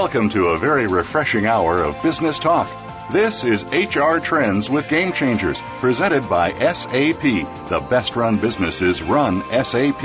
Welcome to a very refreshing hour of business talk. This is HR Trends with Game Changers, presented by SAP. The best run businesses run SAP.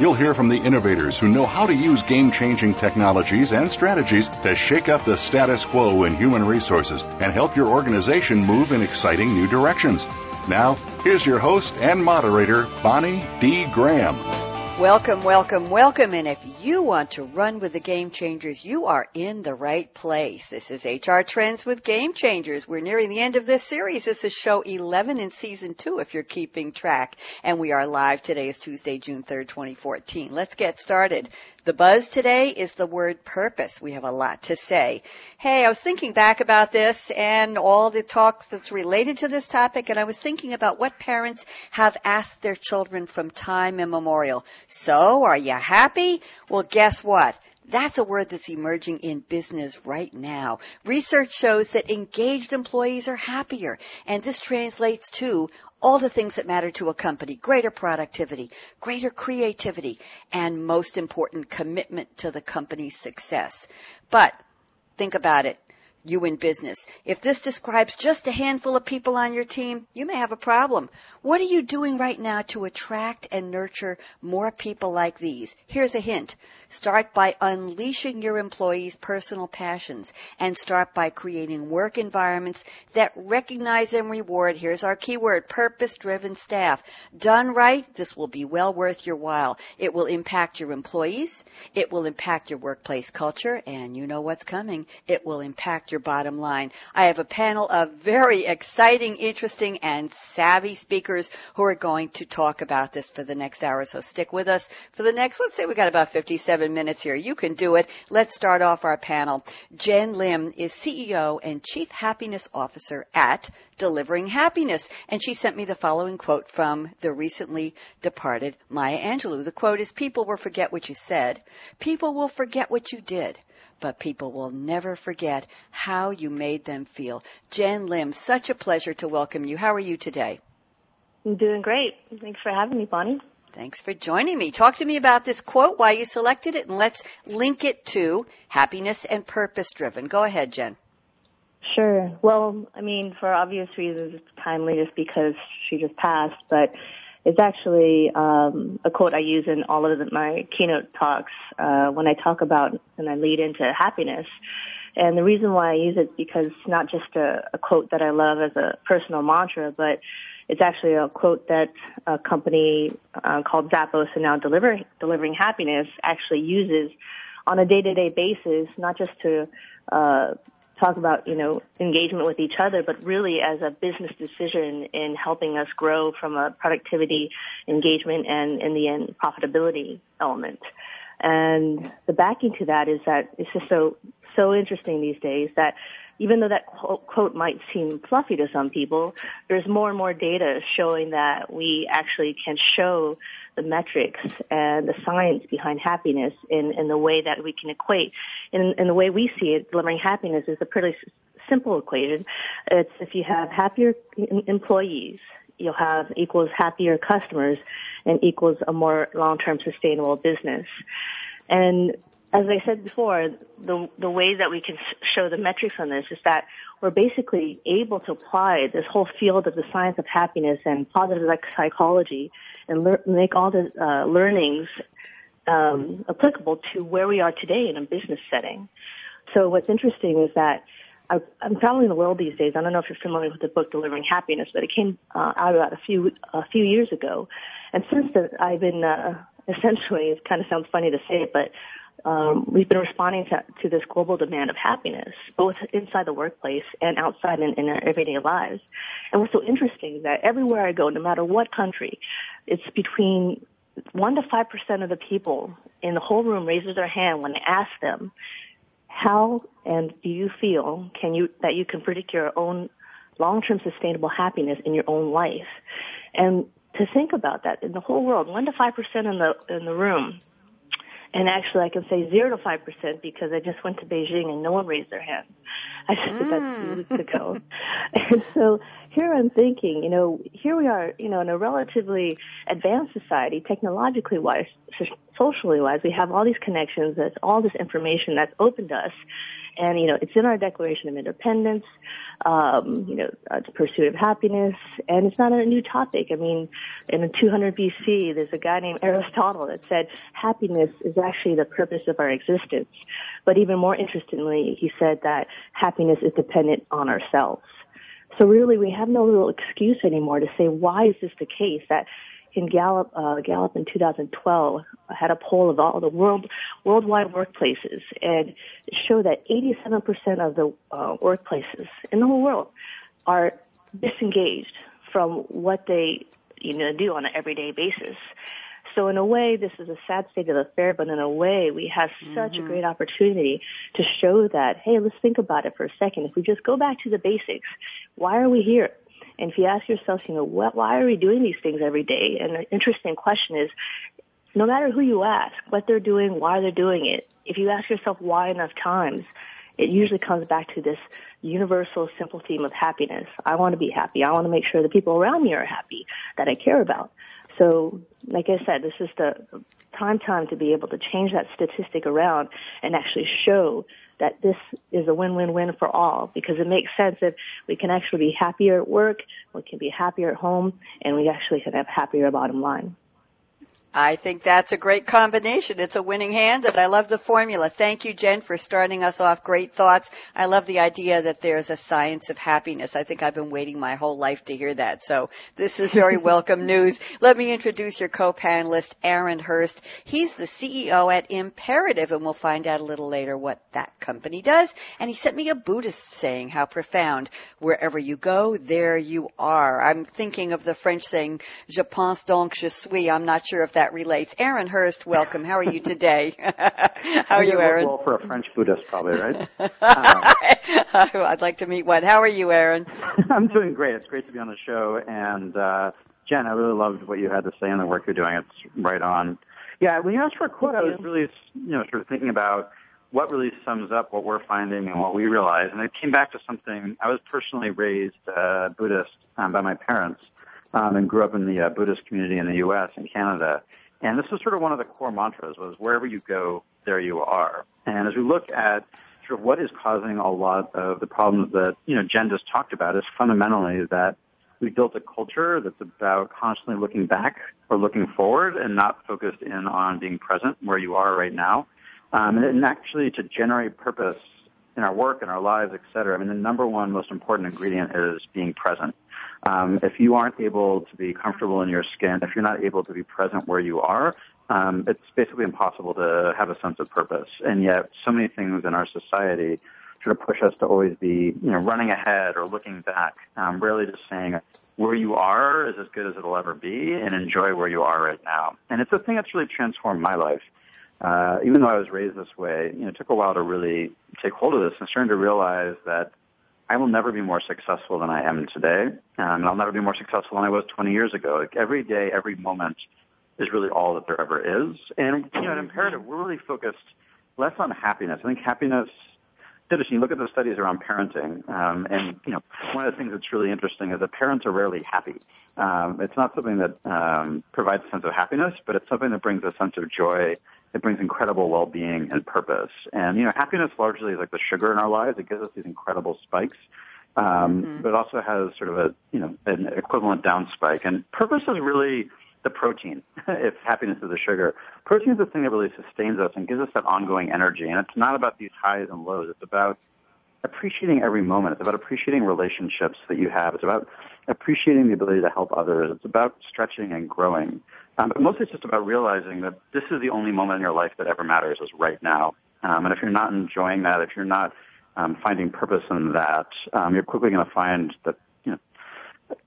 You'll hear from the innovators who know how to use game changing technologies and strategies to shake up the status quo in human resources and help your organization move in exciting new directions. Now, here's your host and moderator, Bonnie D. Graham. Welcome, welcome, welcome. And if you want to run with the game changers, you are in the right place. This is HR Trends with Game Changers. We're nearing the end of this series. This is show 11 in season two, if you're keeping track. And we are live. Today is Tuesday, June 3rd, 2014. Let's get started. The buzz today is the word purpose. We have a lot to say. Hey, I was thinking back about this and all the talks that's related to this topic, and I was thinking about what parents have asked their children from time immemorial. So, are you happy? Well, guess what? That's a word that's emerging in business right now. Research shows that engaged employees are happier, and this translates to all the things that matter to a company, greater productivity, greater creativity, and most important, commitment to the company's success. But think about it you in business. If this describes just a handful of people on your team, you may have a problem. What are you doing right now to attract and nurture more people like these? Here's a hint. Start by unleashing your employees' personal passions and start by creating work environments that recognize and reward, here's our keyword, purpose-driven staff. Done right, this will be well worth your while. It will impact your employees, it will impact your workplace culture, and you know what's coming. It will impact your bottom line. I have a panel of very exciting, interesting, and savvy speakers who are going to talk about this for the next hour. So stick with us for the next, let's say we got about 57 minutes here. You can do it. Let's start off our panel. Jenn Lim is CEO and Chief Happiness Officer at Delivering Happiness. And she sent me the following quote from the recently departed Maya Angelou. The quote is, people will forget what you said. People will forget what you did but people will never forget how you made them feel. Jenn Lim, such a pleasure to welcome you. How are you today? I'm doing great. Thanks for having me, Bonnie. Thanks for joining me. Talk to me about this quote, why you selected it, and let's link it to happiness and purpose driven. Go ahead, Jenn. Sure. Well, I mean, for obvious reasons, it's timely just because she just passed, but it's actually um, a quote I use in all of the, my keynote talks uh, when I talk about and I lead into happiness. And the reason why I use it because it's not just a, a quote that I love as a personal mantra, but it's actually a quote that a company uh, called Zappos and now delivering delivering happiness actually uses on a day-to-day basis, not just to uh, talk about, you know, engagement with each other, but really as a business decision in helping us grow from a productivity, engagement, and in the end, profitability element. And the backing to that is that it's just so, so interesting these days that even though that quote, quote might seem fluffy to some people, there's more and more data showing that we actually can show the metrics and the science behind happiness in, in the way that we can equate. In, in the way we see it, delivering happiness is a pretty simple equation. It's if you have happier employees, you'll have equals happier customers and equals a more long-term sustainable business. And as I said before, the the way that we can show the metrics on this is that we're basically able to apply this whole field of the science of happiness and positive psychology and make all the uh, learnings um, applicable to where we are today in a business setting. So what's interesting is that I, I'm traveling the world these days. I don't know if you're familiar with the book Delivering Happiness, but it came uh, out about a few a few years ago, and since then I've been uh, essentially. It kind of sounds funny to say it, but um, we've been responding to, to, this global demand of happiness, both inside the workplace and outside in, in, our everyday lives. And what's so interesting is that everywhere I go, no matter what country, it's between one to five percent of the people in the whole room raises their hand when I ask them, "How and do you feel can you that you can predict your own long-term sustainable happiness in your own life?" And to think about that in the whole world, one to five percent in the in the room and actually, I can say zero to five percent because I just went to Beijing and no one raised their hand. I just did that two mm. weeks ago. and so here I'm thinking, you know, here we are, you know, in a relatively advanced society, technologically wise, socially wise. We have all these connections. There's all this information that's open to us. And, you know, it's in our Declaration of Independence, um, you know, uh, the pursuit of happiness, and it's not a new topic. I mean, in 200 BC, there's a guy named Aristotle that said happiness is actually the purpose of our existence. But even more interestingly, he said that happiness is dependent on ourselves. So really, we have no real excuse anymore to say why is this the case that in Gallup, uh, Gallup in 2012 had a poll of all the world worldwide workplaces and showed that 87% of the uh, workplaces in the whole world are disengaged from what they you know do on an everyday basis. So in a way, this is a sad state of affairs, but in a way, we have such mm-hmm. a great opportunity to show that, hey, let's think about it for a second. If we just go back to the basics, why are we here? And if you ask yourself, you know, what, why are we doing these things every day? And the interesting question is, no matter who you ask, what they're doing, why they're doing it, if you ask yourself why enough times, it usually comes back to this universal simple theme of happiness. I want to be happy. I want to make sure the people around me are happy that I care about. So, like I said, this is the prime time to be able to change that statistic around and actually show that this is a win-win-win for all because it makes sense that we can actually be happier at work, we can be happier at home, and we actually can have happier bottom line. I think that's a great combination. It's a winning hand and I love the formula. Thank you, Jenn, for starting us off. Great thoughts. I love the idea that there's a science of happiness. I think I've been waiting my whole life to hear that. So this is very welcome news. Let me introduce your co-panelist, Aaron Hurst. He's the CEO at Imperative and we'll find out a little later what that company does. And he sent me a Buddhist saying, how profound. Wherever you go, there you are. I'm thinking of the French saying, je pense donc je suis. I'm not sure if that that relates. Aaron Hurst, welcome. How are you today? How are you, Aaron? Well, for a French Buddhist, probably, right? I'd like to meet one. How are you, Aaron? I'm doing great. It's great to be on the show. And uh, Jenn, I really loved what you had to say and the work you're doing. It's right on. Yeah, when you asked for a quote, I was really, you know, sort of thinking about what really sums up what we're finding and what we realize. And it came back to something. I was personally raised uh, Buddhist um, by my parents um, and grew up in the uh, Buddhist community in the U.S. and Canada. And this was sort of one of the core mantras was wherever you go, there you are. And as we look at sort of what is causing a lot of the problems that, you know, Jenn just talked about is fundamentally that we built a culture that's about constantly looking back or looking forward and not focused in on being present where you are right now. Um, and actually to generate purpose in our work and our lives, et cetera. I mean, the number one most important ingredient is being present. Um, if you aren't able to be comfortable in your skin, if you're not able to be present where you are, um, it's basically impossible to have a sense of purpose. And yet, so many things in our society sort of push us to always be, you know, running ahead or looking back. Um, really, just saying where you are is as good as it'll ever be, and enjoy where you are right now. And it's a thing that's really transformed my life. Uh, even though I was raised this way, you know, it took a while to really take hold of this and starting to realize that I will never be more successful than I am today, um, and I'll never be more successful than I was 20 years ago. Like every day, every moment is really all that there ever is. And you know, at Imperative, we're really focused less on happiness. I think happiness. Interesting. You look at the studies around parenting, um, and you know, one of the things that's really interesting is that parents are rarely happy. Um, it's not something that um, provides a sense of happiness, but it's something that brings a sense of joy it brings incredible well-being and purpose. And, you know, happiness largely is like the sugar in our lives. It gives us these incredible spikes. Um, mm-hmm. but it also has sort of a, you know, an equivalent down spike. And purpose is really the protein, if happiness is the sugar. Protein is the thing that really sustains us and gives us that ongoing energy. And it's not about these highs and lows. It's about appreciating every moment. It's about appreciating relationships that you have. It's about appreciating the ability to help others. It's about stretching and growing. Um, but mostly it's just about realizing that this is the only moment in your life that ever matters is right now. Um, and if you're not enjoying that, if you're not um, finding purpose in that, um, you're quickly going to find that you know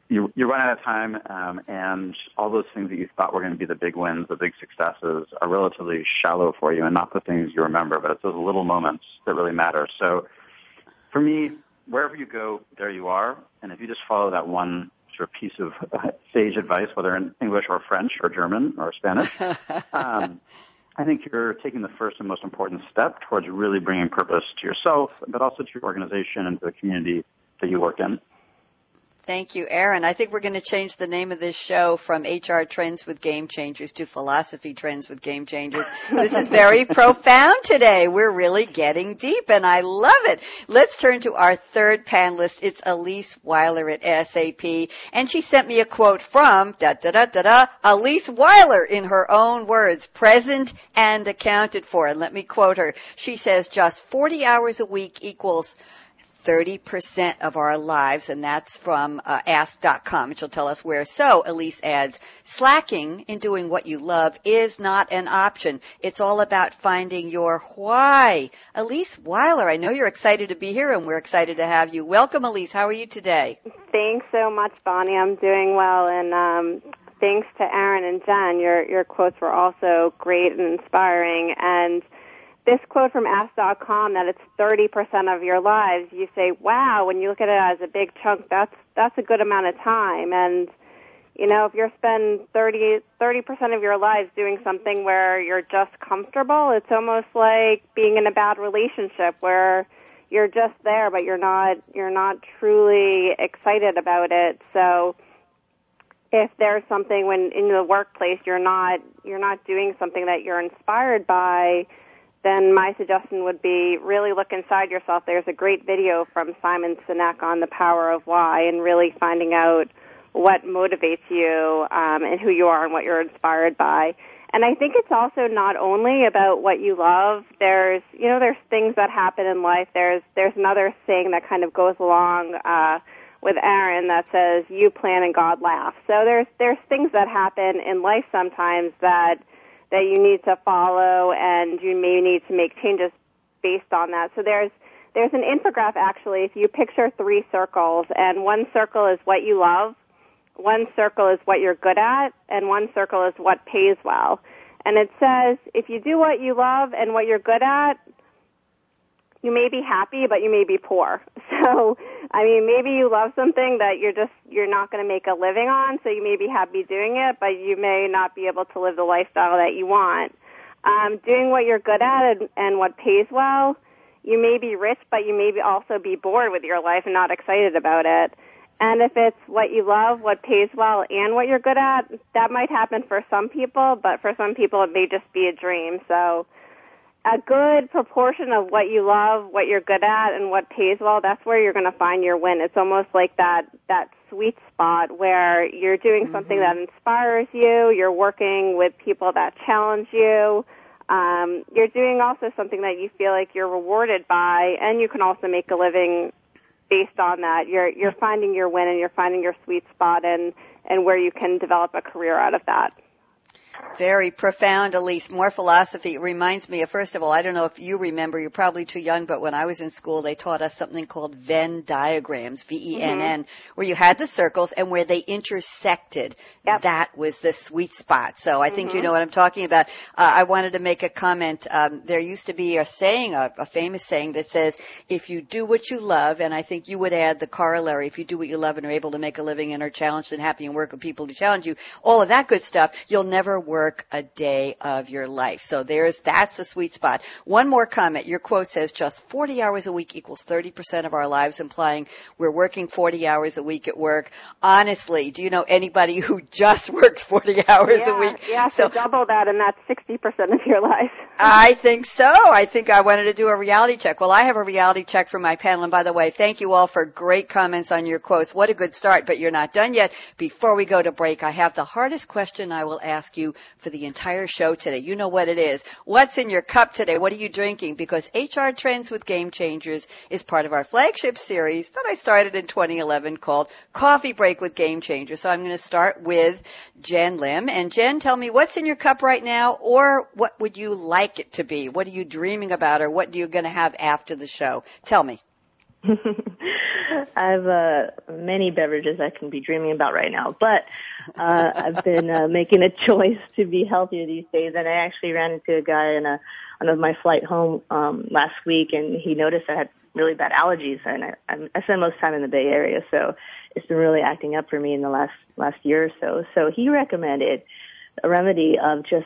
you, you run out of time, um, and all those things that you thought were going to be the big wins, the big successes, are relatively shallow for you, and not the things you remember. But it's those little moments that really matter. So, for me, wherever you go, there you are. And if you just follow that one of piece of uh, sage advice, whether in English or French or German or Spanish, um, I think you're taking the first and most important step towards really bringing purpose to yourself, but also to your organization and to the community that you work in. Thank you, Aaron. I think we're going to change the name of this show from HR Trends with Game Changers to Philosophy Trends with Game Changers. This is very profound today. We're really getting deep and I love it. Let's turn to our third panelist. It's Alyse Wyler at SAP and she sent me a quote from da da da da da Alyse Wyler in her own words, present and accounted for. And let me quote her. She says just 40 hours a week equals 30% of our lives, and that's from uh, ask.com. She'll tell us where. So, Alyse adds, slacking in doing what you love is not an option. It's all about finding your why. Alyse Wyler, I know you're excited to be here, and we're excited to have you. Welcome, Alyse. How are you today? Thanks so much, Bonnie. I'm doing well, and um, thanks to Aaron and Jenn. Your your quotes were also great and inspiring, and this quote from Ask.com that it's 30% of your lives, you say, wow, when you look at it as a big chunk, that's, that's a good amount of time. And, you know, if you're spending 30, 30% of your lives doing something where you're just comfortable, it's almost like being in a bad relationship where you're just there, but you're not, you're not truly excited about it. So, if there's something when in the workplace you're not you're not doing something that you're inspired by then my suggestion would be really look inside yourself. There's a great video from Simon Sinek on the power of why and really finding out what motivates you um, and who you are and what you're inspired by. And I think it's also not only about what you love. There's, you know, there's things that happen in life. There's, there's another saying that kind of goes along, uh, with Aaron that says, you plan and God laughs. So there's, there's things that happen in life sometimes that, that you need to follow and you may need to make changes based on that. So there's there's an infographic actually if you picture three circles and one circle is what you love, one circle is what you're good at, and one circle is what pays well. And it says if you do what you love and what you're good at, you may be happy, but you may be poor. So, I mean, maybe you love something that you're just, you're not going to make a living on, so you may be happy doing it, but you may not be able to live the lifestyle that you want. Um, doing what you're good at and, and what pays well, you may be rich, but you may be also be bored with your life and not excited about it. And if it's what you love, what pays well, and what you're good at, that might happen for some people, but for some people it may just be a dream. So, a good proportion of what you love, what you're good at, and what pays well, that's where you're going to find your win. It's almost like that, that sweet spot where you're doing mm-hmm. something that inspires you, you're working with people that challenge you, um, you're doing also something that you feel like you're rewarded by, and you can also make a living based on that. You're, you're finding your win and you're finding your sweet spot and, and where you can develop a career out of that. Very profound, Alyse. More philosophy. It reminds me of, first of all, I don't know if you remember, you're probably too young, but when I was in school, they taught us something called Venn diagrams, V-E-N-N, mm-hmm. where you had the circles and where they intersected. Yep. That was the sweet spot. So I think mm-hmm. you know what I'm talking about. Uh, I wanted to make a comment. Um, there used to be a saying, a, a famous saying that says, if you do what you love, and I think you would add the corollary, if you do what you love and are able to make a living and are challenged and happy and work with people who challenge you, all of that good stuff, you'll never work a day of your life. So there's, that's a sweet spot. One more comment. Your quote says just 40 hours a week equals 30% of our lives, implying we're working 40 hours a week at work. Honestly, do you know anybody who just works 40 hours yeah, a week? Yeah, so, so double that and that's 60% of your life. I think so. I think I wanted to do a reality check. Well, I have a reality check for my panel. And by the way, thank you all for great comments on your quotes. What a good start, but you're not done yet. Before we go to break, I have the hardest question I will ask you you for the entire show today. You know what it is. What's in your cup today? What are you drinking? Because HR Trends with Game Changers is part of our flagship series that I started in 2011 called Coffee Break with Game Changers. So I'm going to start with Jenn Lim. And Jenn, tell me what's in your cup right now or what would you like it to be? What are you dreaming about or what are you going to have after the show? Tell me. I have uh, many beverages I can be dreaming about right now, but uh, I've been uh, making a choice to be healthier these days. And I actually ran into a guy in a on my flight home um, last week, and he noticed I had really bad allergies, and I, I spend most time in the Bay Area, so it's been really acting up for me in the last last year or so. So he recommended a remedy of just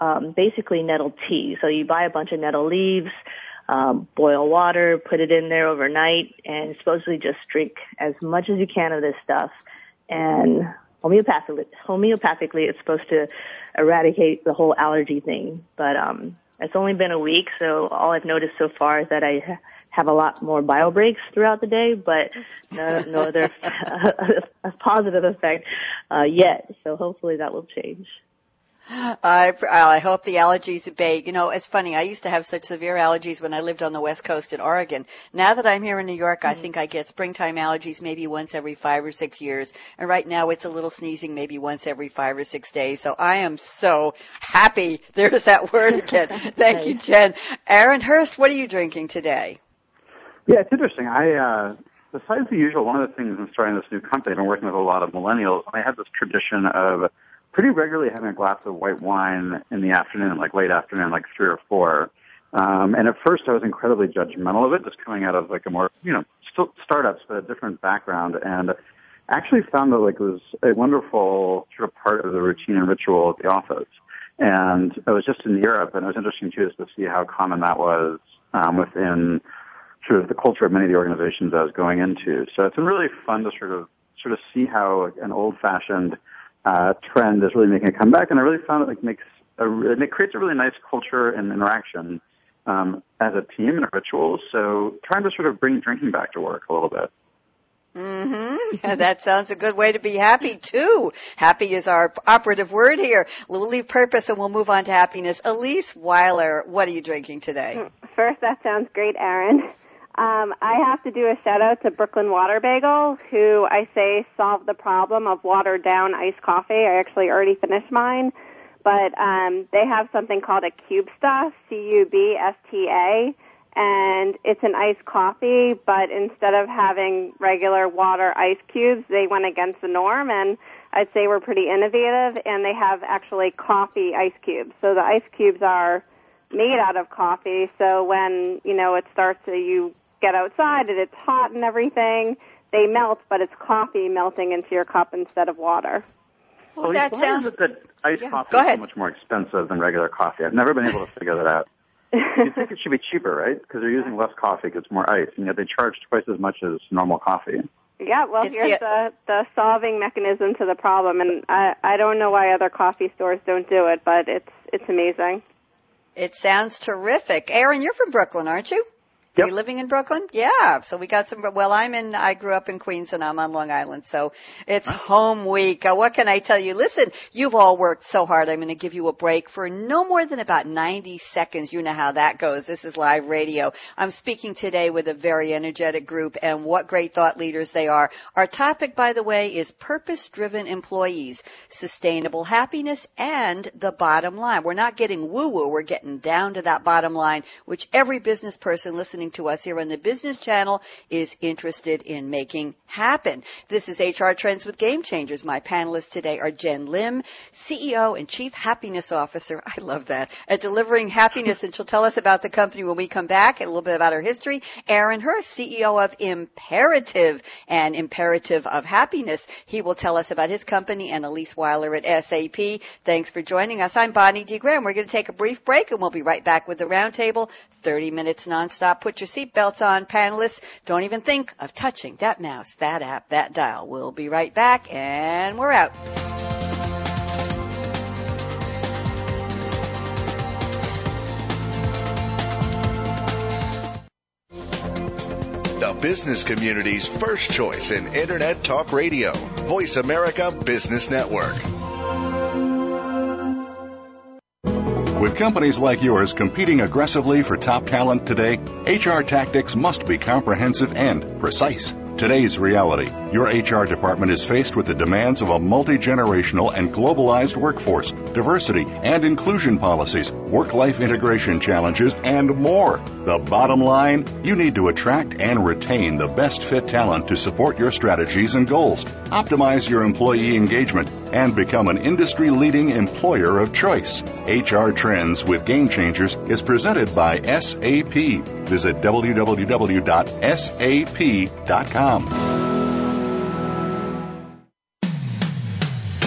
um, basically nettle tea. So you buy a bunch of nettle leaves um, boil water, put it in there overnight, and supposedly just drink as much as you can of this stuff. And homeopathically, homeopathically, it's supposed to eradicate the whole allergy thing. But um, it's only been a week, so all I've noticed so far is that I have a lot more bio breaks throughout the day, but no, no other positive effect uh, yet. So hopefully that will change. I I hope the allergies abate. You know, it's funny. I used to have such severe allergies when I lived on the West Coast in Oregon. Now that I'm here in New York, I mm-hmm. think I get springtime allergies maybe once every five or six years. And right now it's a little sneezing maybe once every five or six days. So I am so happy. There's that word again. Thank you, Jenn. Aaron Hurst, what are you drinking today? Yeah, it's interesting. I, uh, besides the usual, one of the things in starting this new company, I've been working with a lot of millennials, and I have this tradition of pretty regularly having a glass of white wine in the afternoon, like late afternoon, like three or four. Um, and at first I was incredibly judgmental of it, just coming out of like a more, you know, still startups, but a different background. And actually found that like it was a wonderful sort of part of the routine and ritual at the office. And I was just in Europe and it was interesting too just to see how common that was, um, within sort of the culture of many of the organizations I was going into. So it's been really fun to sort of, sort of see how an old fashioned uh, trend is really making a comeback, and I really found it like makes a, it creates a really nice culture and interaction um, as a team and a ritual. So trying to sort of bring drinking back to work a little bit. Mm-hmm. that sounds a good way to be happy too. Happy is our operative word here. We'll leave purpose and we'll move on to happiness. Alyse Wyler, what are you drinking today? First, that sounds great, Aaron. Um, I have to do a shout out to Brooklyn Water Bagel, who I say solved the problem of watered down iced coffee. I actually already finished mine, but um, they have something called a Cubsta, C-U-B-S-T-A, and it's an iced coffee, but instead of having regular water ice cubes, they went against the norm, and I'd say we're pretty innovative, and they have actually coffee ice cubes. So the ice cubes are made out of coffee. So when, you know, it starts to, you get outside and it's hot and everything, they melt, but it's coffee melting into your cup instead of water. Well, that why sounds. Is it that iced yeah, coffee is so much more expensive than regular coffee? I've never been able to figure that out. you think it should be cheaper, right? Because they're using less coffee, because it's more ice, and yet they charge twice as much as normal coffee. Yeah, well, it's here's the, the solving mechanism to the problem, and I I don't know why other coffee stores don't do it, but it's it's amazing. It sounds terrific. Aaron, you're from Brooklyn, aren't you? Yep. Are you living in Brooklyn? Yeah. So we got some, well, I'm in, I grew up in Queens and I'm on Long Island. So it's home week. Uh, what can I tell you? Listen, you've all worked so hard. I'm going to give you a break for no more than about 90 seconds. You know how that goes. This is live radio. I'm speaking today with a very energetic group and what great thought leaders they are. Our topic, by the way, is purpose driven employees, sustainable happiness and the bottom line. We're not getting woo woo. We're getting down to that bottom line, which every business person listening listening to us here on the Business Channel is interested in making happen. This is HR Trends with Game Changers. My panelists today are Jenn Lim, CEO and Chief Happiness Officer. I love that. At Delivering Happiness, and she'll tell us about the company when we come back and a little bit about her history. Aaron Hurst, CEO of Imperative and Imperative of Happiness. He will tell us about his company and Alyse Wyler at SAP. Thanks for joining us. I'm Bonnie D. Graham. We're going to take a brief break and we'll be right back with the roundtable. 30 minutes nonstop. Put Put your seatbelts on, panelists. Don't even think of touching that mouse, that app, that dial. We'll be right back, and we're out. The business community's first choice in Internet Talk Radio. Voice America Business Network. With companies like yours competing aggressively for top talent today, HR tactics must be comprehensive and precise. Today's reality. Your HR department is faced with the demands of a multi-generational and globalized workforce, diversity and inclusion policies, work-life integration challenges, and more. The bottom line, you need to attract and retain the best fit talent to support your strategies and goals, optimize your employee engagement, and become an industry-leading employer of choice. HR Trends with Game Changers is presented by SAP. Visit www.sap.com.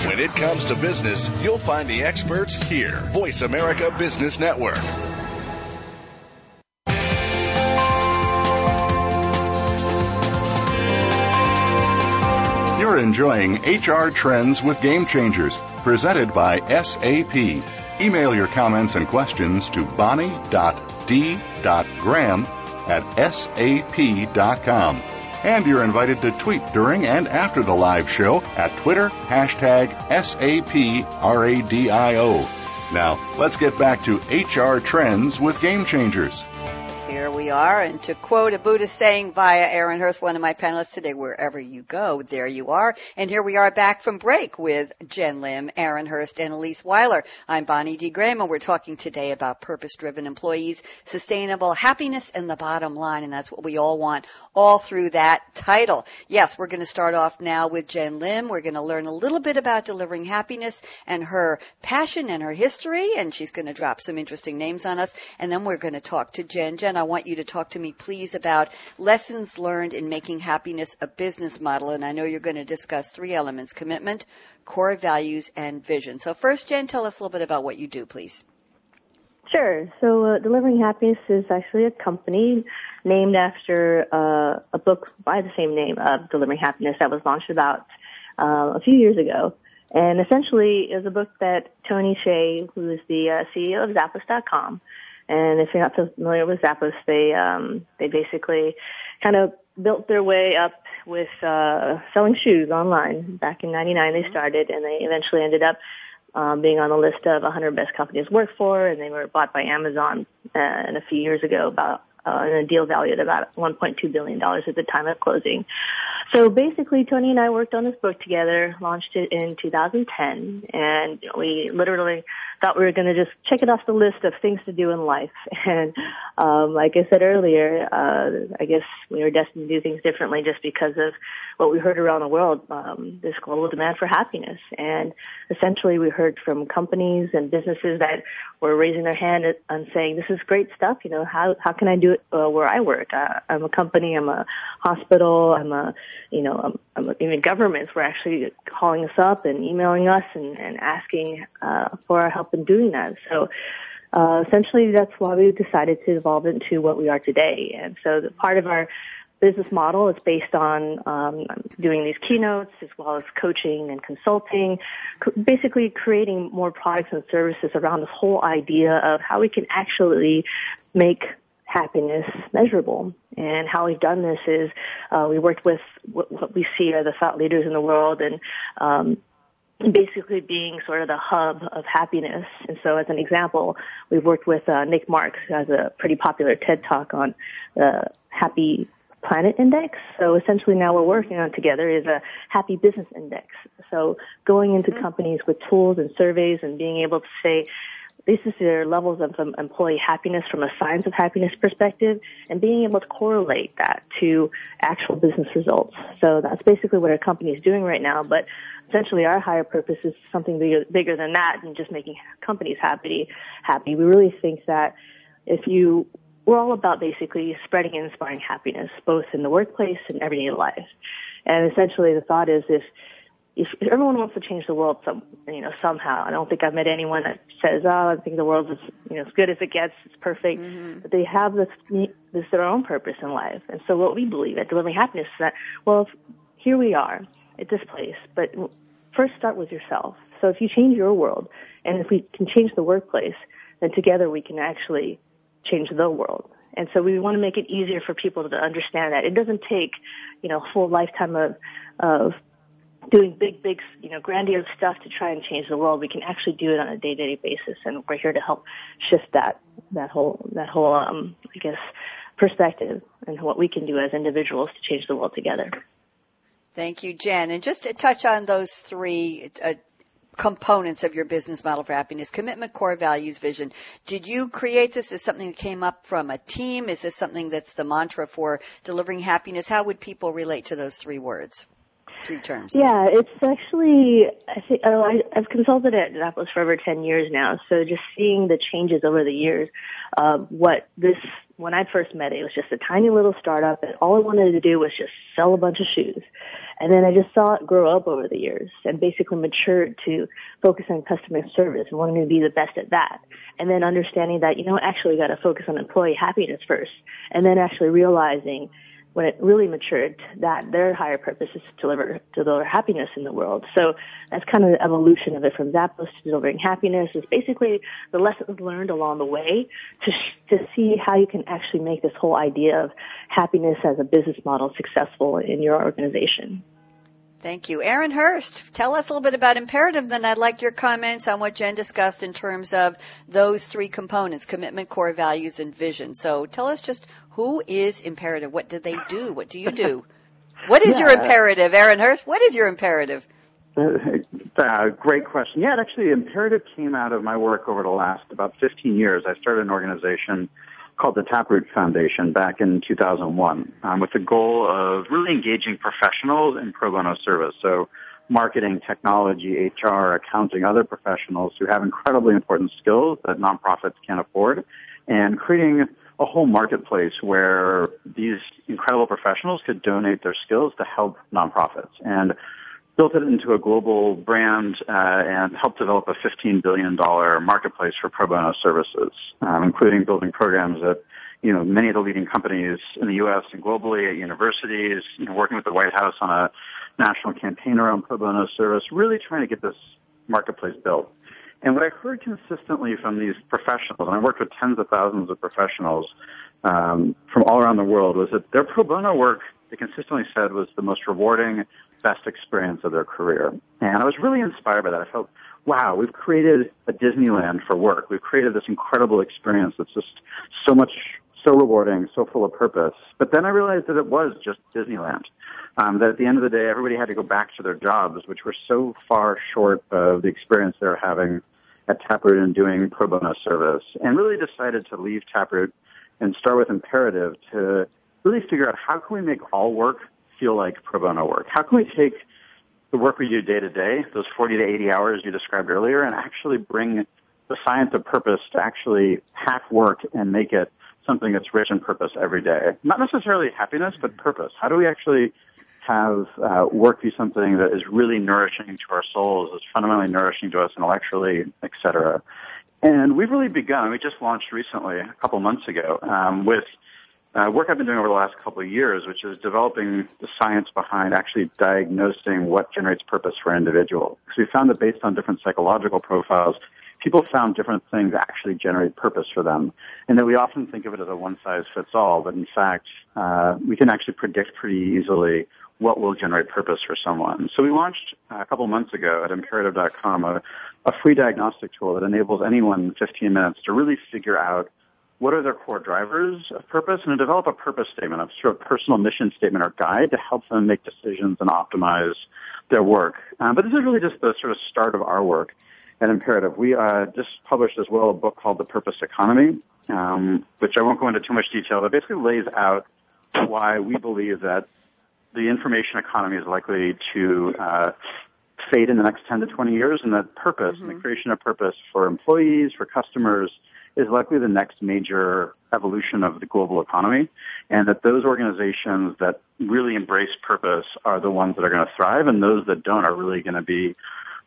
When it comes to business, you'll find the experts here. Voice America Business Network. You're enjoying HR Trends with Game Changers, presented by SAP. Email your comments and questions to bonnie.d.graham at sap.com. And you're invited to tweet during and after the live show at Twitter, hashtag SAPRADIO. Now, let's get back to HR Trends with Game Changers. We are, and to quote a Buddhist saying via Aaron Hurst, one of my panelists today, wherever you go, there you are. And here we are back from break with Jenn Lim, Aaron Hurst, and Alyse Wyler. I'm Bonnie D. Graham, and we're talking today about purpose-driven employees, sustainable happiness, and the bottom line, and that's what we all want all through that title. Yes, we're going to start off now with Jenn Lim. We're going to learn a little bit about delivering happiness and her passion and her history, and she's going to drop some interesting names on us, and then we're going to talk to Jenn. Jenn, I want you to talk to me, please, about lessons learned in making happiness a business model. And I know you're going to discuss three elements commitment, core values, and vision. So, first, Jenn, tell us a little bit about what you do, please. Sure. So, uh, Delivering Happiness is actually a company named after uh, a book by the same name, uh, Delivering Happiness, that was launched about uh, a few years ago. And essentially, it was a book that Tony Hsieh, who is the uh, CEO of Zappos.com, and if you're not familiar with Zappos, they um, they basically kind of built their way up with uh, selling shoes online. Back in '99, they started, and they eventually ended up um, being on the list of 100 best companies to work for, and they were bought by Amazon uh, a few years ago, about uh, in a deal valued about 1.2 billion dollars at the time of closing. So basically, Tony and I worked on this book together, launched it in 2010, and we literally thought we were going to just check it off the list of things to do in life. And um, like I said earlier, uh, I guess we were destined to do things differently just because of what we heard around the world, um, this global demand for happiness. And essentially, we heard from companies and businesses that were raising their hand and saying, "This is great stuff. You know, how how can I do it uh, where I work? Uh, I'm a company. I'm a hospital. I'm a you know, I'm, I'm, even governments were actually calling us up and emailing us and, and asking uh, for our help in doing that. So uh, essentially, that's why we decided to evolve into what we are today. And so, the part of our business model is based on um, doing these keynotes as well as coaching and consulting, basically creating more products and services around this whole idea of how we can actually make happiness measurable. And how we've done this is uh, we worked with what, what, we see are the thought leaders in the world and um, basically being sort of the hub of happiness. And so as an example, we've worked with uh, Nic Marks, who has a pretty popular TED talk on the Happy Planet Index. So essentially now we're working on together is a Happy Business Index. So going into mm-hmm. companies with tools and surveys and being able to say, this is their levels of um, employee happiness from a science of happiness perspective and being able to correlate that to actual business results. So that's basically what our company is doing right now. But essentially our higher purpose is something bigger, bigger than that and just making companies happy, happy. We really think that if you, we're all about basically spreading and inspiring happiness, both in the workplace and everyday life. And essentially the thought is if if everyone wants to change the world some you know somehow. I don't think i've met anyone that says oh i think the world is you know as good as it gets. It's perfect. Mm-hmm. but they have this this their own purpose in life. And so what we believe at delivering happiness is that well here we are at this place. But first start with yourself. So if you change your world and if we can change the workplace then together we can actually change the world. And so we want to make it easier for people to understand that. It doesn't take you know a full lifetime of of doing big, big, you know, grandiose stuff to try and change the world. We can actually do it on a day-to-day basis, and we're here to help shift that that whole that whole um, I guess perspective and what we can do as individuals to change the world together. Thank you, Jenn. And just to touch on those three uh, components of your business model for happiness commitment core values vision did you create this as something that came up from a team is this something that's the mantra for delivering happiness how would people relate to those three words three terms yeah it's actually i think oh, I, i've consulted at Zappos for over 10 years now so just seeing the changes over the years uh, what this when i first met it, it was just a tiny little startup and all i wanted to do was just sell a bunch of shoes and then I just saw it grow up over the years and basically matured to focus on customer service and wanting to be the best at that. And then understanding that, you know, actually got to focus on employee happiness first. And then actually realizing when it really matured that their higher purpose is to deliver, to deliver happiness in the world. So that's kind of the evolution of it from Zappos to delivering happiness is basically the lessons learned along the way to, to see how you can actually make this whole idea of happiness as a business model successful in your organization. Thank you. Aaron Hurst, tell us a little bit about Imperative, then I'd like your comments on what Jenn discussed in terms of those three components, commitment, core values, and vision. So tell us just who is Imperative? What do they do? What do you do? What is yeah. your imperative, Aaron Hurst? What is your imperative? Uh, great question. Yeah, actually, Imperative came out of my work over the last about 15 years. I started an organization called the Taproot Foundation back in 2001 um, with the goal of really engaging professionals in pro bono service. So marketing, technology, HR, accounting, other professionals who have incredibly important skills that nonprofits can't afford and creating a whole marketplace where these incredible professionals could donate their skills to help nonprofits. And built it into a global brand uh, and helped develop a $15 billion marketplace for pro bono services, um, including building programs at you know many of the leading companies in the U.S. and globally at universities, you know, working with the White House on a national campaign around pro bono service, really trying to get this marketplace built. And what I heard consistently from these professionals, and I worked with tens of thousands of professionals um, from all around the world, was that their pro bono work, they consistently said, was the most rewarding best experience of their career. And I was really inspired by that. I felt, wow, we've created a Disneyland for work. We've created this incredible experience that's just so much, so rewarding, so full of purpose. But then I realized that it was just Disneyland. Um, that at the end of the day, everybody had to go back to their jobs, which were so far short of the experience they were having at Taproot and doing pro bono service. And really decided to leave Taproot and start with Imperative to really figure out how can we make all work feel like pro bono work? How can we take the work we do day to day, those 40 to 80 hours you described earlier, and actually bring the science of purpose to actually hack work and make it something that's rich in purpose every day? Not necessarily happiness, but purpose. How do we actually have uh, work be something that is really nourishing to our souls, is fundamentally nourishing to us intellectually, et cetera? And we've really begun. We just launched recently, a couple months ago, um, with uh, work I've been doing over the last couple of years, which is developing the science behind actually diagnosing what generates purpose for an individual. Because we found that based on different psychological profiles, people found different things actually generate purpose for them. And that we often think of it as a one size fits all, but in fact, uh, we can actually predict pretty easily what will generate purpose for someone. So we launched a couple months ago at imperative.com a, a free diagnostic tool that enables anyone in 15 minutes to really figure out what are their core drivers of purpose, and to develop a purpose statement, a sort of personal mission statement or guide to help them make decisions and optimize their work. Um, but this is really just the sort of start of our work at Imperative. We uh, just published as well a book called The Purpose Economy, um, which I won't go into too much detail, but basically lays out why we believe that the information economy is likely to uh, fade in the next 10 to 20 years, and that purpose mm-hmm. and the mm-hmm. creation of purpose for employees, for customers, is likely the next major evolution of the global economy and that those organizations that really embrace purpose are the ones that are going to thrive and those that don't are really going to be,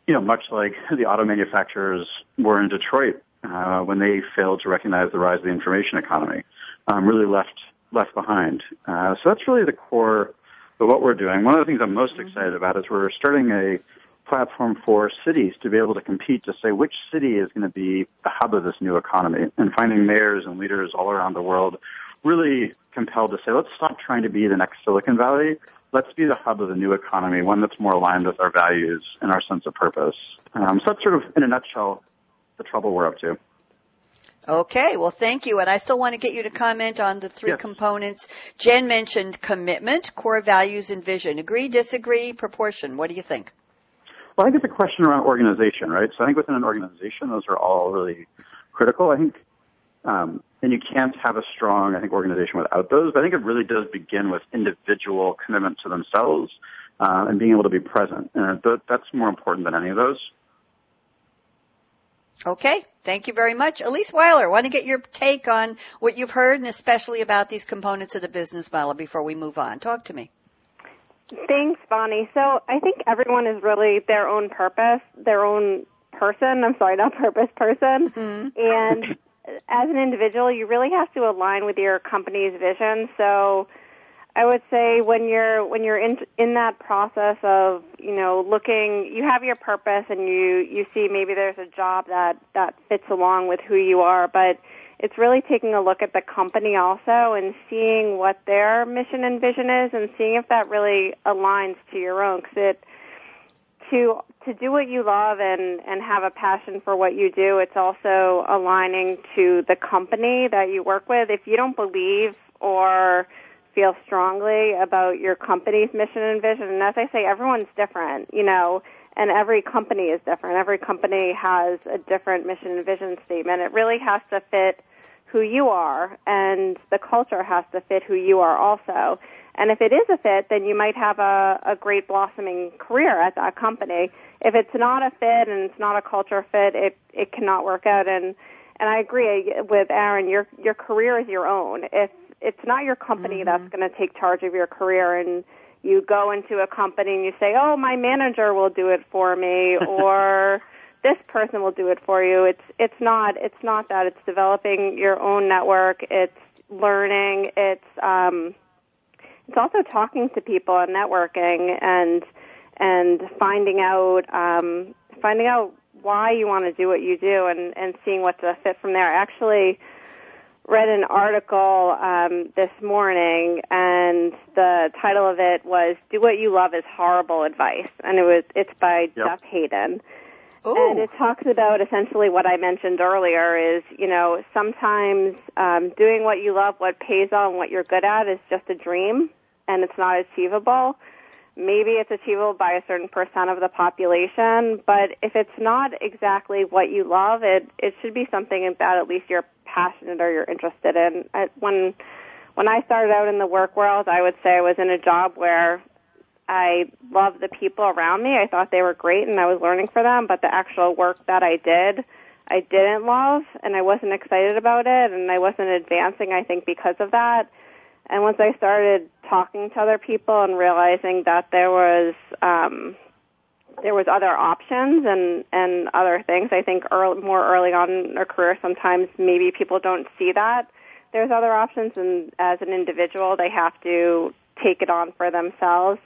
you know, much like the auto manufacturers were in Detroit uh, when they failed to recognize the rise of the information economy, um, really left left behind. Uh, so that's really the core of what we're doing. One of the things I'm most excited about is we're starting a platform for cities to be able to compete to say which city is going to be the hub of this new economy and finding mayors and leaders all around the world really compelled to say, let's stop trying to be the next Silicon Valley. Let's be the hub of the new economy, one that's more aligned with our values and our sense of purpose. Um, so that's sort of, in a nutshell, the trouble we're up to. Okay, well, thank you. And I still want to get you to comment on the three yes. components. Jenn mentioned commitment, core values, and vision. Agree, disagree, proportion. What do you think? Well, I think it's a question around organization, right? So I think within an organization, those are all really critical. I think, um, and you can't have a strong, I think, organization without those. But I think it really does begin with individual commitment to themselves uh, and being able to be present. And th- that's more important than any of those. Okay, thank you very much. Alyse Wyler, want to get your take on what you've heard and especially about these components of the business model before we move on. Talk to me. Thanks, Bonnie. So I think everyone is really their own purpose, their own person. I'm sorry, not purpose, person. Mm-hmm. And as an individual, you really have to align with your company's vision. So I would say when you're when you're in in that process of you know looking, you have your purpose and you you see maybe there's a job that that fits along with who you are, but it's really taking a look at the company also and seeing what their mission and vision is and seeing if that really aligns to your own. Because it to to do what you love and and have a passion for what you do, it's also aligning to the company that you work with. If you don't believe or feel strongly about your company's mission and vision. And as I say, everyone's different, you know, and every company is different. Every company has a different mission and vision statement. It really has to fit who you are, and the culture has to fit who you are also. And if it is a fit, then you might have a, a great blossoming career at that company. If it's not a fit and it's not a culture fit, it it cannot work out. And and I agree with Aaron. Your your career is your own. If it's not your company mm-hmm. that's going to take charge of your career and you go into a company and you say, "Oh, my manager will do it for me," or this person will do it for you. It's it's not it's not that. It's developing your own network. It's learning. It's um, it's also talking to people and networking and and finding out um, finding out why you want to do what you do and and seeing what's a fit from there. Actually read an article um, this morning, and the title of it was "Do What You Love Is Horrible Advice," and it was it's by yep. Duff Haden. Ooh. And it talks about essentially what I mentioned earlier is, you know, sometimes um, doing what you love, what pays on, what you're good at is just a dream and it's not achievable. Maybe it's achievable by a certain percent of the population, but if it's not exactly what you love, it, it should be something that at least you're passionate or you're interested in. I, when when I started out in the work world, I would say I was in a job where I loved the people around me. I thought they were great and I was learning for them, but the actual work that I did, I didn't love and I wasn't excited about it and I wasn't advancing, I think, because of that. And once I started talking to other people and realizing that there was um, there was other options and and other things. I think early, more early on in a career, sometimes maybe people don't see that there's other options, and as an individual, they have to take it on for themselves.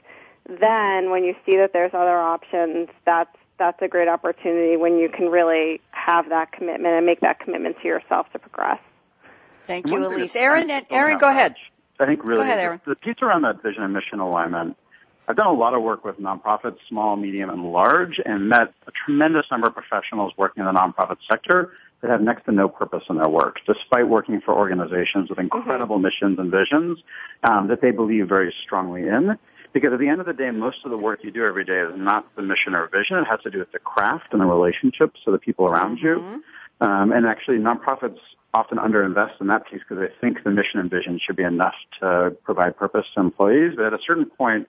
Then, when you see that there's other options, that's that's a great opportunity when you can really have that commitment and make that commitment to yourself to progress. Thank you, Alyse. Aaron, Aaron, go ahead. I think really ahead, Aaron. the, the piece around that vision and mission alignment I've done a lot of work with nonprofits, small, medium, and large, and met a tremendous number of professionals working in the nonprofit sector that have next to no purpose in their work, despite working for organizations with incredible mm-hmm. missions and visions um, that they believe very strongly in. Because at the end of the day, most of the work you do every day is not the mission or vision. It has to do with the craft and the relationships of the people around mm-hmm. you. Um, and actually, nonprofits often underinvest in that piece because they think the mission and vision should be enough to provide purpose to employees. But at a certain point,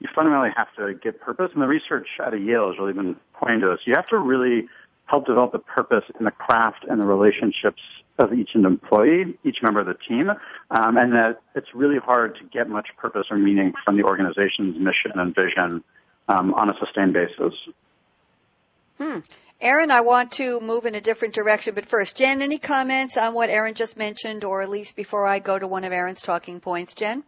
you fundamentally have to get purpose. And the research out of Yale has really been pointing to this. You have to really help develop the purpose in the craft and the relationships of each employee, each member of the team, um, and that it's really hard to get much purpose or meaning from the organization's mission and vision um, on a sustained basis. Hmm. Aaron, I want to move in a different direction, but first, Jenn, any comments on what Aaron just mentioned, or at least before I go to one of Aaron's talking points, Jenn?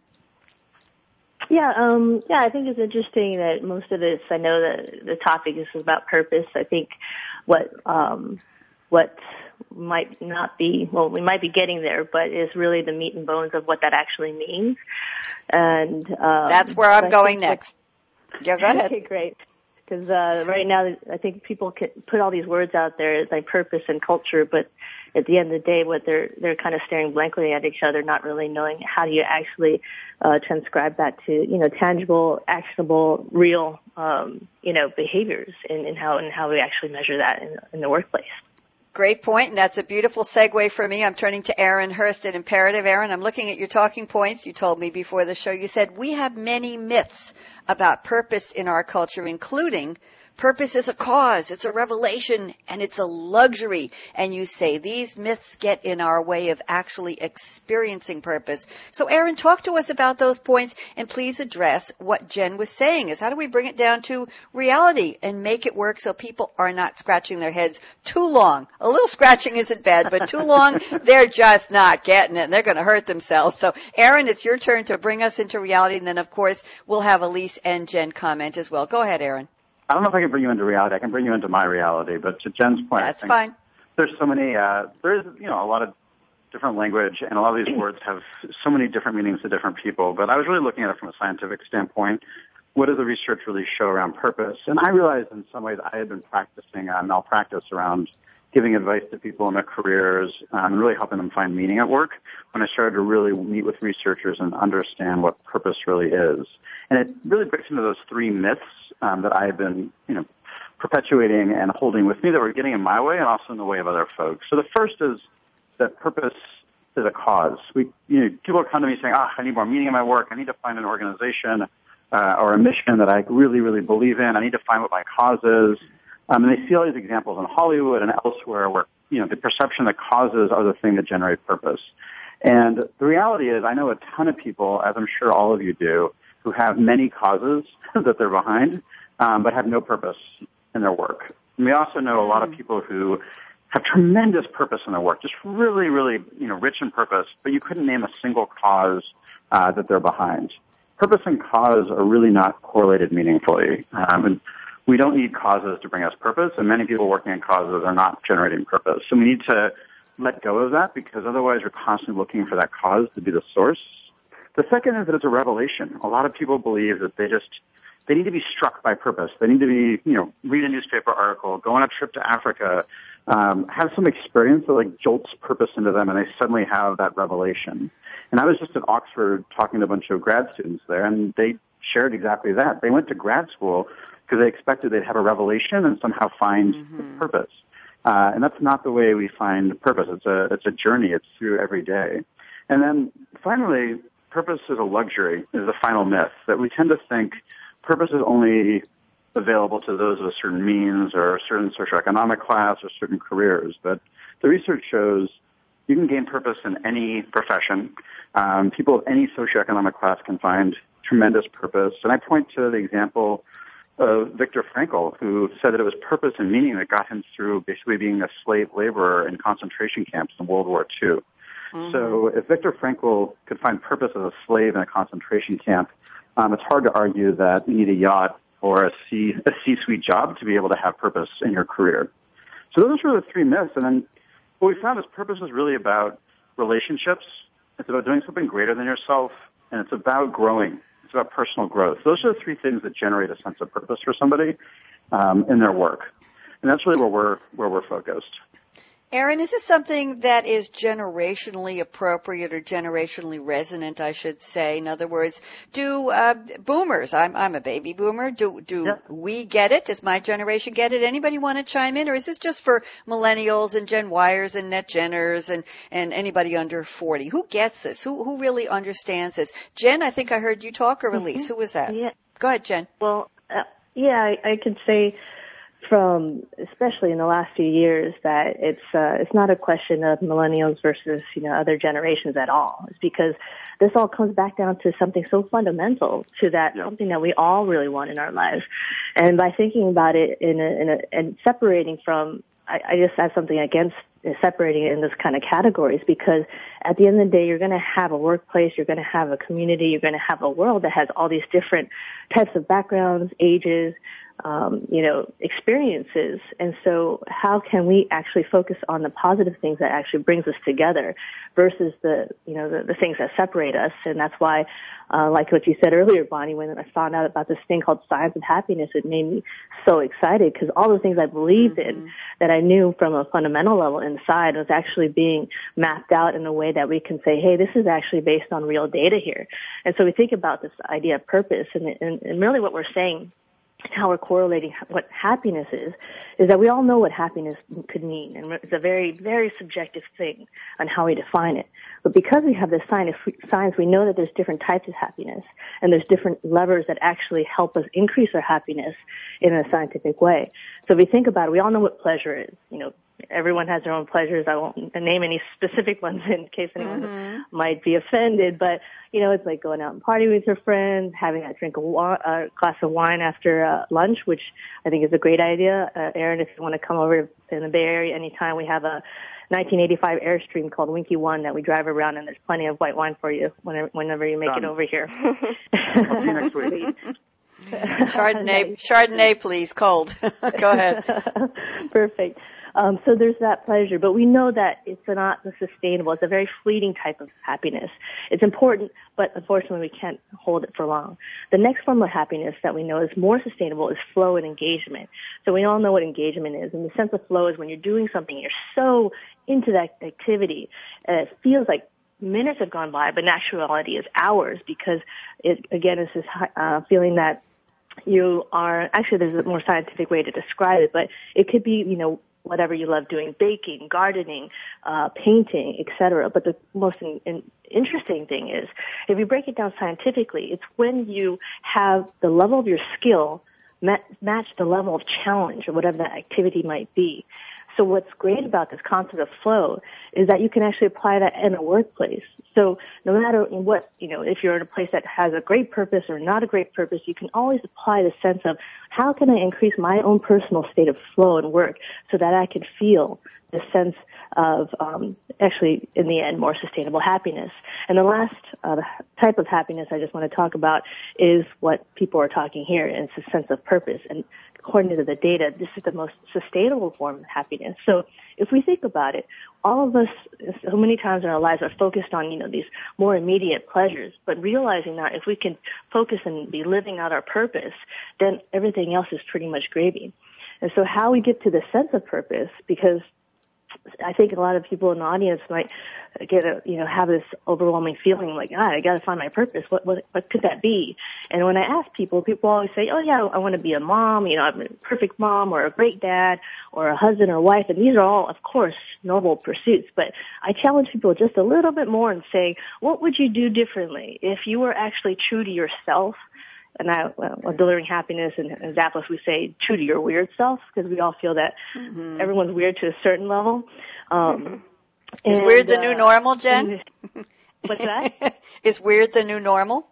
Yeah, um, yeah, I think it's interesting that most of this, I know that the topic is about purpose. I think what, um, what might not be, well, we might be getting there, but is really the meat and bones of what that actually means. And, um, that's where I'm going next. Yeah, go ahead. Okay, great. Because, uh, right now, I think people can put all these words out there like purpose and culture, but at the end of the day, what they're they're kind of staring blankly at each other, not really knowing how do you actually uh, transcribe that to you know tangible, actionable, real um, you know behaviors, and, and how and how we actually measure that in, in the workplace. Great point, and that's a beautiful segue for me. I'm turning to Aaron Hurst at Imperative. Aaron, I'm looking at your talking points. You told me before the show, you said we have many myths about purpose in our culture, including Purpose is a cause, it's a revelation, and it's a luxury. And you say these myths get in our way of actually experiencing purpose. So Aaron, talk to us about those points and please address what Jenn was saying is how do we bring it down to reality and make it work so people are not scratching their heads too long. A little scratching isn't bad, but too long, they're just not getting it and they're going to hurt themselves. So Aaron, it's your turn to bring us into reality and then of course we'll have Alyse and Jenn comment as well. Go ahead, Aaron. I don't know if I can bring you into reality. I can bring you into my reality, but to Jenn's point, that's fine. There's so many. Uh, there's you know a lot of different language, and a lot of these words have so many different meanings to different people. But I was really looking at it from a scientific standpoint. What does the research really show around purpose? And I realized in some ways I had been practicing uh, malpractice around giving advice to people in their careers um, and really helping them find meaning at work when I started to really meet with researchers and understand what purpose really is. And it really breaks into those three myths um, that I have been, you know, perpetuating and holding with me that were getting in my way and also in the way of other folks. So the first is that purpose is a cause. We, you know, people come to me saying, "Ah, I need more meaning in my work. I need to find an organization uh, or a mission that I really, really believe in. I need to find what my cause is." Um, and they see all these examples in Hollywood and elsewhere where, you know, the perception that causes are the thing that generate purpose. And the reality is, I know a ton of people, as I'm sure all of you do, who have many causes that they're behind, um, but have no purpose in their work. And we also know a lot of mm. people who have tremendous purpose in their work, just really, really, you know, rich in purpose, but you couldn't name a single cause uh, that they're behind. Purpose and cause are really not correlated meaningfully. Um, and we don't need causes to bring us purpose, and many people working in causes are not generating purpose. So we need to let go of that because otherwise we're constantly looking for that cause to be the source. The second is that it's a revelation. A lot of people believe that they just they need to be struck by purpose. They need to be, you know, read a newspaper article, go on a trip to Africa, um, have some experience that like jolts purpose into them, and they suddenly have that revelation. And I was just at Oxford talking to a bunch of grad students there, and they shared exactly that. They went to grad school because they expected they'd have a revelation and somehow find mm-hmm. purpose. Uh, and that's not the way we find purpose. It's a it's a journey. It's through every day. And then finally, purpose is a luxury. Is the final myth that we tend to think purpose is only available to those with certain means or a certain socioeconomic class or certain careers. But the research shows you can gain purpose in any profession. Um, people of any socioeconomic class can find tremendous purpose. And I point to the example of Viktor Frankl, who said that it was purpose and meaning that got him through basically being a slave laborer in concentration camps in World War II. Mm-hmm. So if Viktor Frankl could find purpose as a slave in a concentration camp, um, it's hard to argue that you need a yacht or a C a C-suite job to be able to have purpose in your career. So those are the three myths. And then what we found is purpose is really about relationships. It's about doing something greater than yourself, and it's about growing it's about personal growth. Those are the three things that generate a sense of purpose for somebody um, in their work, and that's really where we're where we're focused. Aaron, is this something that is generationally appropriate or generationally resonant, I should say? In other words, do uh, boomers, I'm, I'm a baby boomer, do, do yeah. we get it? Does my generation get it? Anybody want to chime in? Or is this just for millennials and Gen Yers and Net Genners and, and anybody under 40? Who gets this? Who, who really understands this? Jenn, I think I heard you talk or release. Mm-hmm. Who was that? Yeah. Go ahead, Jenn. Well, uh, yeah, I, I could say from especially in the last few years that it's uh, it's not a question of millennials versus you know other generations at all. It's because this all comes back down to something so fundamental to that yep. something that we all really want in our lives. And by thinking about it in a, in a and separating from I, I just have something against separating it in this kind of categories because at the end of the day, you're going to have a workplace, you're going to have a community, you're going to have a world that has all these different types of backgrounds, ages, um, you know, experiences. And so how can we actually focus on the positive things that actually brings us together versus the, you know, the, the things that separate us? And that's why, uh, like what you said earlier, Bonnie, when I found out about this thing called science of happiness, it made me so excited because all the things I believed mm-hmm. in that I knew from a fundamental level inside was actually being mapped out in a way that we can say, hey, this is actually based on real data here. And so we think about this idea of purpose and, and, and really what we're saying how we're correlating what happiness is, is that we all know what happiness could mean, and it's a very, very subjective thing on how we define it. But because we have this science, science, we know that there's different types of happiness, and there's different levers that actually help us increase our happiness in a scientific way. So if we think about it, we all know what pleasure is. You know, everyone has their own pleasures. I won't name any specific ones in case anyone mm-hmm. might be offended, but you know, it's like going out and partying with your friends, having a drink of wa- a glass of wine after uh, lunch, which I think is a great idea. Uh, Aaron, if you want to come over in the Bay Area anytime, we have a 1985 Airstream called Winky One that we drive around, and there's plenty of white wine for you whenever, whenever you make Done. it over here. I'll see you next week. Chardonnay, Chardonnay, please, cold. Go ahead. Perfect. Um, so there's that pleasure, but we know that it's not the sustainable. It's a very fleeting type of happiness. It's important, but unfortunately we can't hold it for long. The next form of happiness that we know is more sustainable is flow and engagement. So we all know what engagement is, and the sense of flow is when you're doing something, you're so into that activity, and it feels like minutes have gone by, but in actuality is hours because it again is this uh, feeling that you are actually there's a more scientific way to describe it, but it could be you know whatever you love doing, baking, gardening, uh, painting, etc. But the most in, in interesting thing is, if you break it down scientifically, it's when you have the level of your skill match the level of challenge or whatever that activity might be. So what's great about this concept of flow is that you can actually apply that in a workplace. So no matter what, you know, if you're in a place that has a great purpose or not a great purpose, you can always apply the sense of how can I increase my own personal state of flow and work so that I can feel the sense of um, actually, in the end, more sustainable happiness. And the last uh, type of happiness I just want to talk about is what people are talking here, and it's a sense of purpose. And according to the data, this is the most sustainable form of happiness. So if we think about it, all of us, so many times in our lives, are focused on, you know, these more immediate pleasures, but realizing that if we can focus and be living out our purpose, then everything else is pretty much gravy. And so how we get to the sense of purpose, because I think a lot of people in the audience might get a, you know, have this overwhelming feeling like, ah, I got to find my purpose. What, what, what could that be? And when I ask people, people always say, oh yeah, I want to be a mom, you know, I'm a perfect mom or a great dad or a husband or wife. And these are all, of course, noble pursuits. But I challenge people just a little bit more and say, what would you do differently if you were actually true to yourself? And I, well, delivering happiness and, and Zappos, we say true to your weird self because we all feel that mm-hmm. everyone's weird to a certain level. Um, Is and, weird the uh, new normal, Jenn? what's that? is weird the new normal?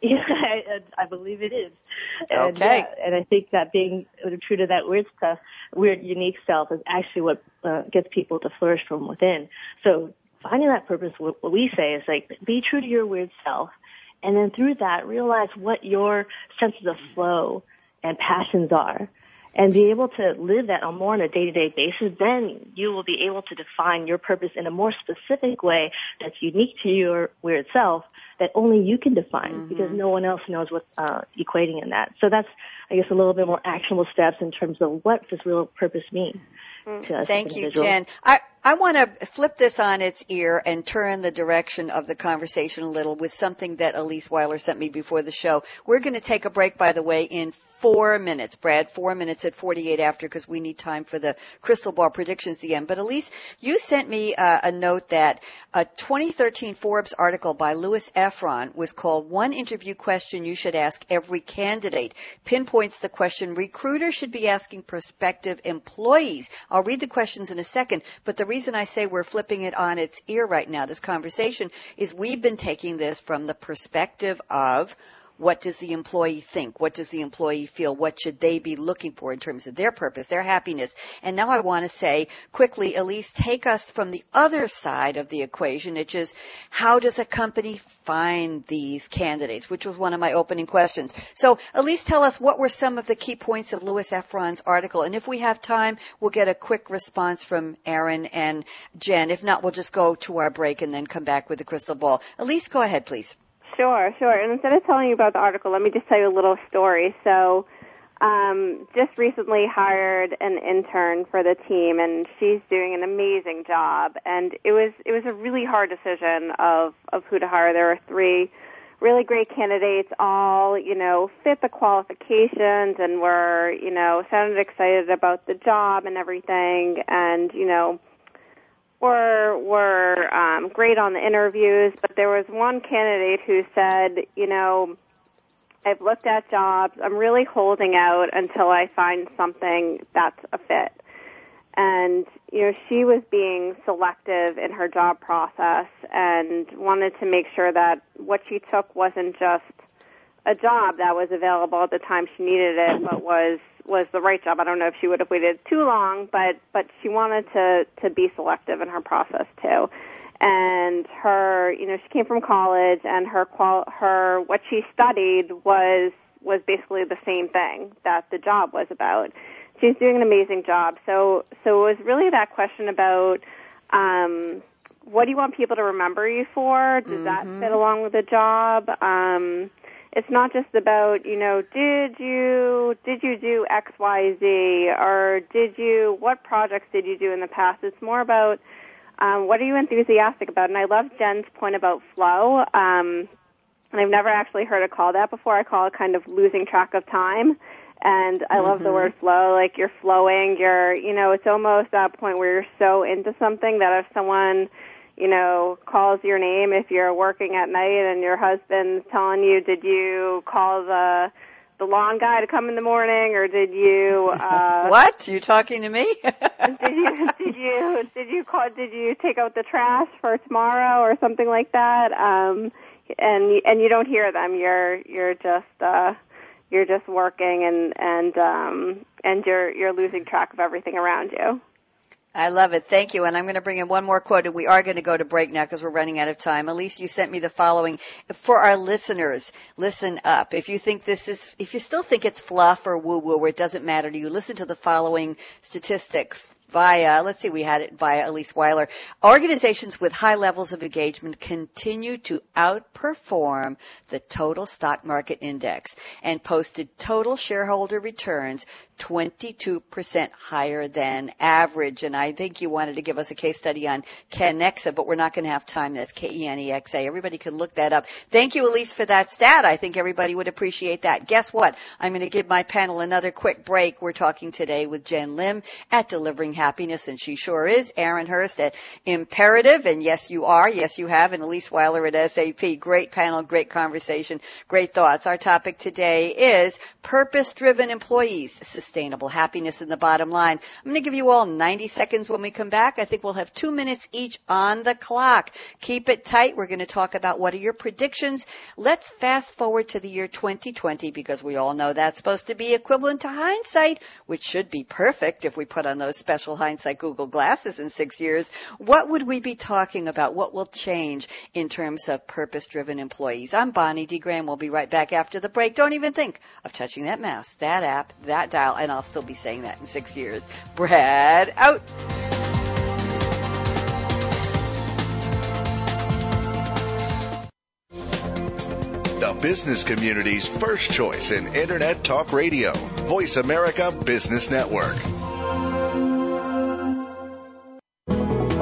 Yeah, I, I believe it is. And, okay. Uh, and I think that being true to that weird stuff, weird, unique self is actually what uh, gets people to flourish from within. So finding that purpose, what, what we say is like, be true to your weird self and then through that, realize what your senses of flow and passions are and be able to live that on more on a day-to-day basis, then you will be able to define your purpose in a more specific way that's unique to your weird self that only you can define mm-hmm. because no one else knows what's uh, equating in that. So that's, I guess, a little bit more actionable steps in terms of what does real purpose mean. Mm. Thank you, Jenn. I, I want to flip this on its ear and turn the direction of the conversation a little with something that Alyse Wyler sent me before the show. We're going to take a break, by the way, in four minutes, Brad, four minutes at 48 after because we need time for the crystal ball predictions at the end. But Alyse, you sent me uh, a note that a 2013 Forbes article by Louis Efron was called One Interview Question You Should Ask Every Candidate. Pinpoints the question recruiters should be asking prospective employees. I'll read the questions in a second, but the reason I say we're flipping it on its ear right now, this conversation, is we've been taking this from the perspective of what does the employee think? What does the employee feel? What should they be looking for in terms of their purpose, their happiness? And now I want to say quickly, Alyse, take us from the other side of the equation, which is how does a company find these candidates, which was one of my opening questions. So Alyse, tell us what were some of the key points of Louis Efron's article. And if we have time, we'll get a quick response from Aaron and Jenn. If not, we'll just go to our break and then come back with the crystal ball. Alyse, go ahead, please. Sure, sure. And instead of telling you about the article, let me just tell you a little story. So, um, just recently hired an intern for the team, and she's doing an amazing job. And it was it was a really hard decision of of who to hire. There were three really great candidates, all you know fit the qualifications, and were you know sounded excited about the job and everything, and you know were were um, great on the interviews, but there was one candidate who said, you know, I've looked at jobs. I'm really holding out until I find something that's a fit. And you know, she was being selective in her job process and wanted to make sure that what she took wasn't just a job that was available at the time she needed it, but was was the right job. I don't know if she would have waited too long, but but she wanted to to be selective in her process too. And her, you know, she came from college, and her qual her what she studied was was basically the same thing that the job was about. She's doing an amazing job. So so it was really that question about um, what do you want people to remember you for? Does mm-hmm. that fit along with the job? Um, it's not just about you know did you did you do x y z? Or did you what projects did you do in the past? It's more about um, what are you enthusiastic about? And i love jenn's point about flow. Um, and i've never actually heard it called that before. I call it kind of losing track of time. And i mm-hmm. love the mm-hmm. word flow like you're flowing you're you know it's almost that point where you're so into something that if someone you know, calls your name if you're working at night and your husband's telling you, did you call the the lawn guy to come in the morning or did you uh What? You talking to me? did you did you did you call did you take out the trash for tomorrow or something like that? Um and and you don't hear them. You're you're just uh you're just working and and um and you're you're losing track of everything around you. I love it. Thank you. And I'm going to bring in one more quote, and we are going to go to break now because we're running out of time. Alyse, you sent me the following for our listeners. Listen up. If you think this is, if you still think it's fluff or woo woo, or it doesn't matter to you, listen to the following statistic via, let's see, we had it via Alyse Wyler. Organizations with high levels of engagement continue to outperform the total stock market index and posted total shareholder returns 22% higher than average. And I think you wanted to give us a case study on Kenexa, but we're not going to have time. That's K-E-N-E-X-A. Everybody can look that up. Thank you, Alyse, for that stat. I think everybody would appreciate that. Guess what? I'm going to give my panel another quick break. We're talking today with Jenn Lim at Delivering happiness, and she sure is. Aaron Hurst at Imperative, and yes, you are. Yes, you have. And Alyse Wyler at SAP. Great panel, great conversation, great thoughts. Our topic today is purpose-driven employees, sustainable happiness in the bottom line. I'm going to give you all 90 seconds when we come back. I think we'll have two minutes each on the clock. Keep it tight. We're going to talk about what are your predictions. Let's fast forward to the year 2020 because we all know that's supposed to be equivalent to hindsight, which should be perfect if we put on those special special hindsight Google glasses in six years, what would we be talking about? What will change in terms of purpose driven employees? I'm Bonnie D. Graham. We'll be right back after the break. Don't even think of touching that mouse, that app, that dial, and I'll still be saying that in six years. Brad out. The business community's first choice in Internet Talk Radio. Voice America Business Network.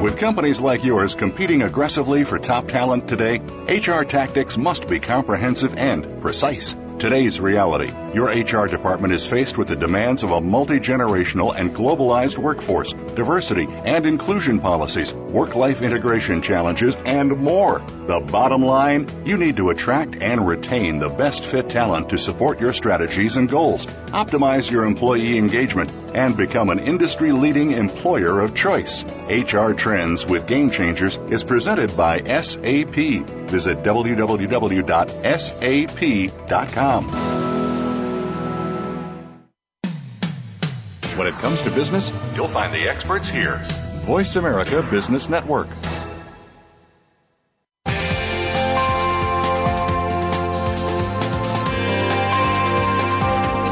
With companies like yours competing aggressively for top talent today, HR tactics must be comprehensive and precise. Today's reality. Your HR department is faced with the demands of a multi-generational and globalized workforce, diversity and inclusion policies, work-life integration challenges, and more. The bottom line, you need to attract and retain the best fit talent to support your strategies and goals, optimize your employee engagement, and become an industry-leading employer of choice. HR Trends with Game Changers is presented by SAP. Visit www.sap.com. When it comes to business, you'll find the experts here. Voice America Business Network.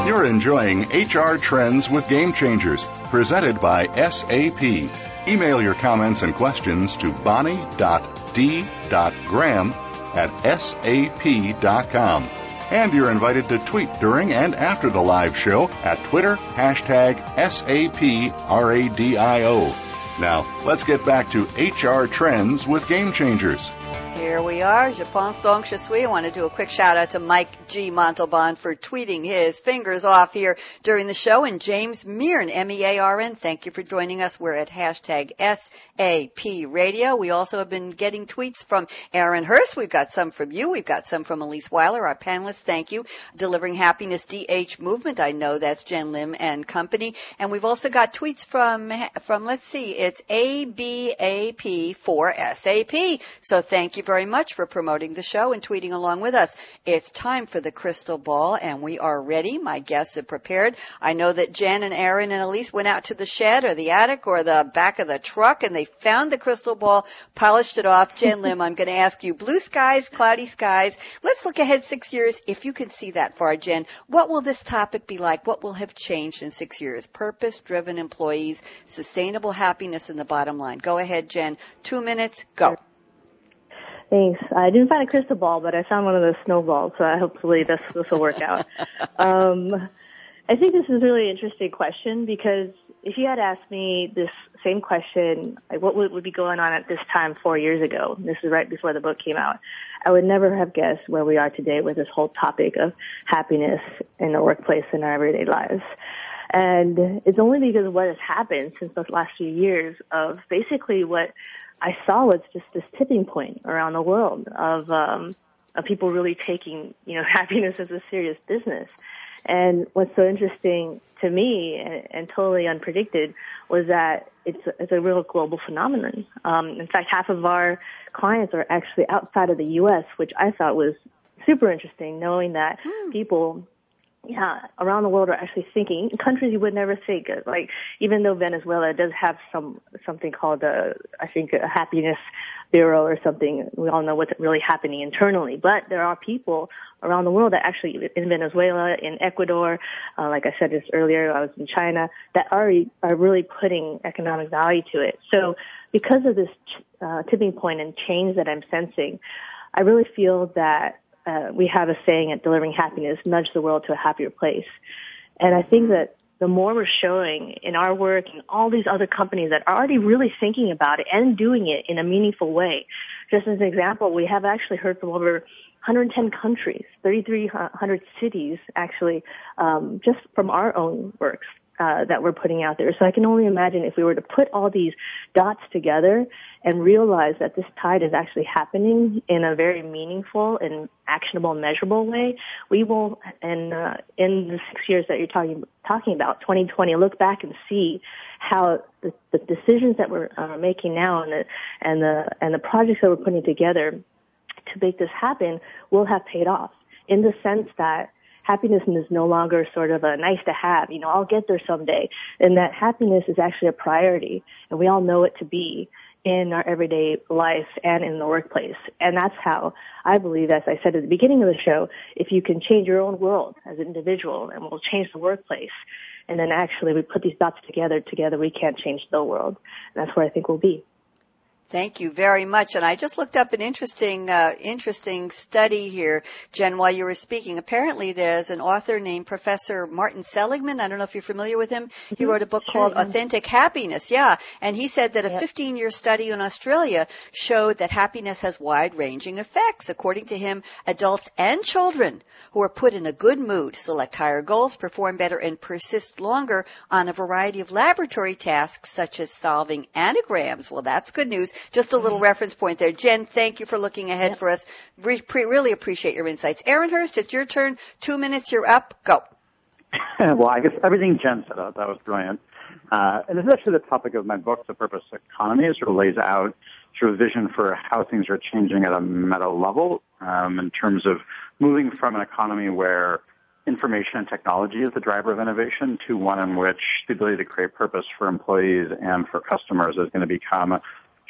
You're enjoying HR Trends with Game Changers, presented by SAP. Email your comments and questions to bonnie.d.graham at sap.com. And you're invited to tweet during and after the live show at Twitter, hashtag SAPRADIO. Now, let's get back to HR trends with Game Changers. Here we are. Je pense donc je suis. I want to do a quick shout out to Mike G. Montalban for tweeting his fingers off here during the show. And James Mearn, M-E-A-R-N, thank you for joining us. We're at hashtag SAP Radio. We also have been getting tweets from Aaron Hurst. We've got some from you. We've got some from Alyse Wyler, our panelists. Thank you. Delivering Happiness DH Movement. I know that's Jenn Lim and company. And we've also got tweets from, from, let's see, it's ABAP for SAP. So thank you very much for promoting the show and tweeting along with us. It's time for the crystal ball and we are ready. My guests have prepared. I know that Jenn and Aaron and Alyse went out to the shed or the attic or the back of the truck and they found the crystal ball, polished it off. Jenn Lim, I'm going to ask you blue skies, cloudy skies. Let's look ahead six years. If you can see that far, Jenn, what will this topic be like? What will have changed in six years? Purpose driven employees, sustainable happiness in the bottom line. Go ahead, Jenn. Two minutes, go. Thanks. I didn't find a crystal ball, but I found one of those snowballs, so hopefully this this will work out. um, I think this is a really interesting question because if you had asked me this same question, like what would, would be going on at this time four years ago, this is right before the book came out, I would never have guessed where we are today with this whole topic of happiness in the workplace and our everyday lives. And it's only because of what has happened since the last few years of basically what I saw was just this tipping point around the world of um, of people really taking you know happiness as a serious business. And what's so interesting to me and, and totally unpredicted was that it's a, it's a real global phenomenon. Um, in fact, half of our clients are actually outside of the U.S., which I thought was super interesting, knowing that hmm. people yeah, around the world are actually thinking countries you would never think. Like even though Venezuela does have some something called a, I think a happiness bureau or something. We all know what's really happening internally, but there are people around the world that actually in Venezuela, in Ecuador, uh, like I said just earlier, I was in China, that are are really putting economic value to it. So because of this uh, tipping point and change that I'm sensing, I really feel that uh, we have a saying at Delivering Happiness, nudge the world to a happier place. And I think that the more we're showing in our work and all these other companies that are already really thinking about it and doing it in a meaningful way. Just as an example, we have actually heard from over 110 countries, 3,300 cities actually, um, just from our own works uh, that we're putting out there. So I can only imagine if we were to put all these dots together and realize that this tide is actually happening in a very meaningful and actionable, measurable way, we will, and uh, in the six years that you're talking talking about, 2020, look back and see how the, the decisions that we're uh, making now and the and the and the projects that we're putting together to make this happen will have paid off in the sense that happiness is no longer sort of a nice to have, you know, I'll get there someday. And that happiness is actually a priority and we all know it to be in our everyday life and in the workplace. And that's how I believe, as I said at the beginning of the show, if you can change your own world as an individual and we'll change the workplace. And then actually we put these dots together, together we can't change the world. And that's where I think we'll be. Thank you very much. And I just looked up an interesting, uh, interesting study here, Jenn, while you were speaking. Apparently there's an author named Professor Martin Seligman. I don't know if you're familiar with him. He mm-hmm. wrote a book called. Authentic Happiness. Yeah. And he said that a 15 year study in Australia showed that happiness has wide ranging effects. According to him, adults and children who are put in a good mood select higher goals, perform better, and persist longer on a variety of laboratory tasks such as solving anagrams. Well, that's good news. Just a little mm-hmm. reference point there. Jenn, thank you for looking ahead yep. for us. Re- pre- really appreciate your insights. Aaron Hurst, it's your turn. Two minutes, you're up. Go. well, I guess everything Jenn said, uh, that was brilliant. Uh, and this is actually the topic of my book, The Purpose Economy. It sort of lays out sort of a vision for how things are changing at a meta level um, in terms of moving from an economy where information and technology is the driver of innovation to one in which the ability to create purpose for employees and for customers is going to become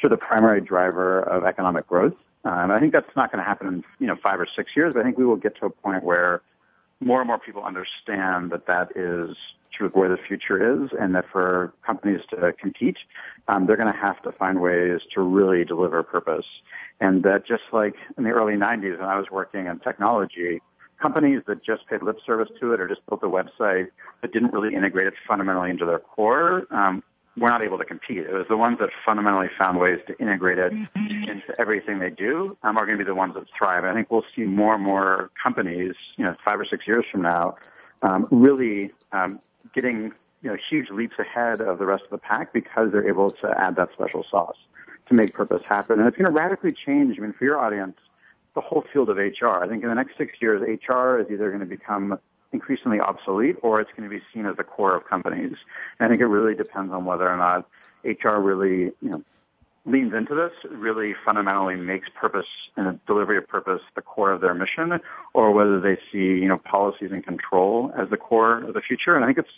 sort of the primary driver of economic growth. Uh, and I think that's not going to happen in, you know, five or six years, but I think we will get to a point where more and more people understand that that is sort of where the future is and that for companies to compete, um, they're going to have to find ways to really deliver purpose. And that just like in the early 90s when I was working in technology, companies that just paid lip service to it or just built a website that didn't really integrate it fundamentally into their core um, were not able to compete. It was the ones that fundamentally found ways to integrate it mm-hmm. into everything they do um, are going to be the ones that thrive. I think we'll see more and more companies, you know, five or six years from now, um, really um, getting you know huge leaps ahead of the rest of the pack because they're able to add that special sauce to make purpose happen. And it's going to radically change. I mean, for your audience, the whole field of HR. I think in the next six years, HR is either going to become increasingly obsolete or it's going to be seen as the core of companies. And I think it really depends on whether or not HR really, you know, leans into this, really fundamentally makes purpose and delivery of purpose the core of their mission, or whether they see, you know, policies and control as the core of the future. And I think it's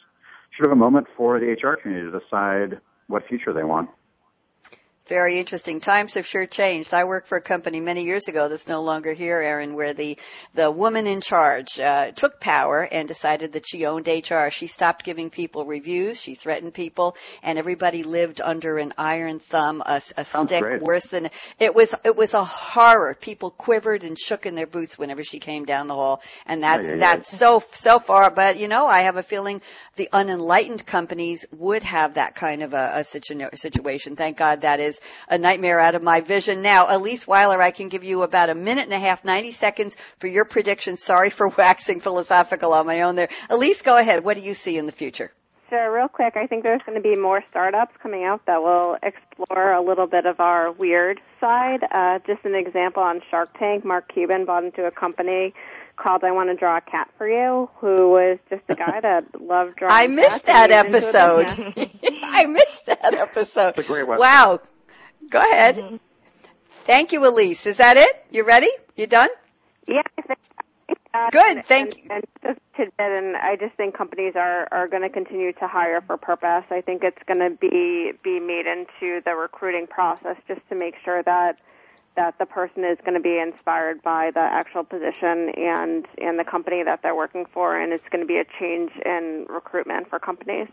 sort of a moment for the HR community to decide what future they want. Very interesting. Times have sure changed. I worked for a company many years ago that's no longer here, Aaron, where the the woman in charge uh, took power and decided that she owned HR. She stopped giving people reviews. She threatened people, and everybody lived under an iron thumb, a, a stick great. worse than it was. It was a horror. People quivered and shook in their boots whenever she came down the hall, and that's yeah, yeah, that's yeah. so so far. But you know, I have a feeling the unenlightened companies would have that kind of a, a situ- situation. Thank God that is a nightmare out of my vision. Now, Alyse Wyler, I can give you about a minute and a half, 90 seconds for your prediction. Sorry for waxing philosophical on my own there. Alyse, go ahead. What do you see in the future? Sure, real quick, I think there's going to be more startups coming out that will explore a little bit of our weird side. Uh, just an example on Shark Tank, Mark Cuban bought into a company called I Want to Draw a Cat for You, who was just a guy that loved drawing I missed that episode. I missed that episode. It's a great website. Wow. Go ahead. Mm-hmm. Thank you, Alyse. Is that it? You ready? You done? Yeah. Uh, Good. Thank and, you. And and I just think companies are are going to continue to hire for purpose. I think it's going to be be made into the recruiting process just to make sure that that the person is going to be inspired by the actual position and and the company that they're working for, and it's going to be a change in recruitment for companies.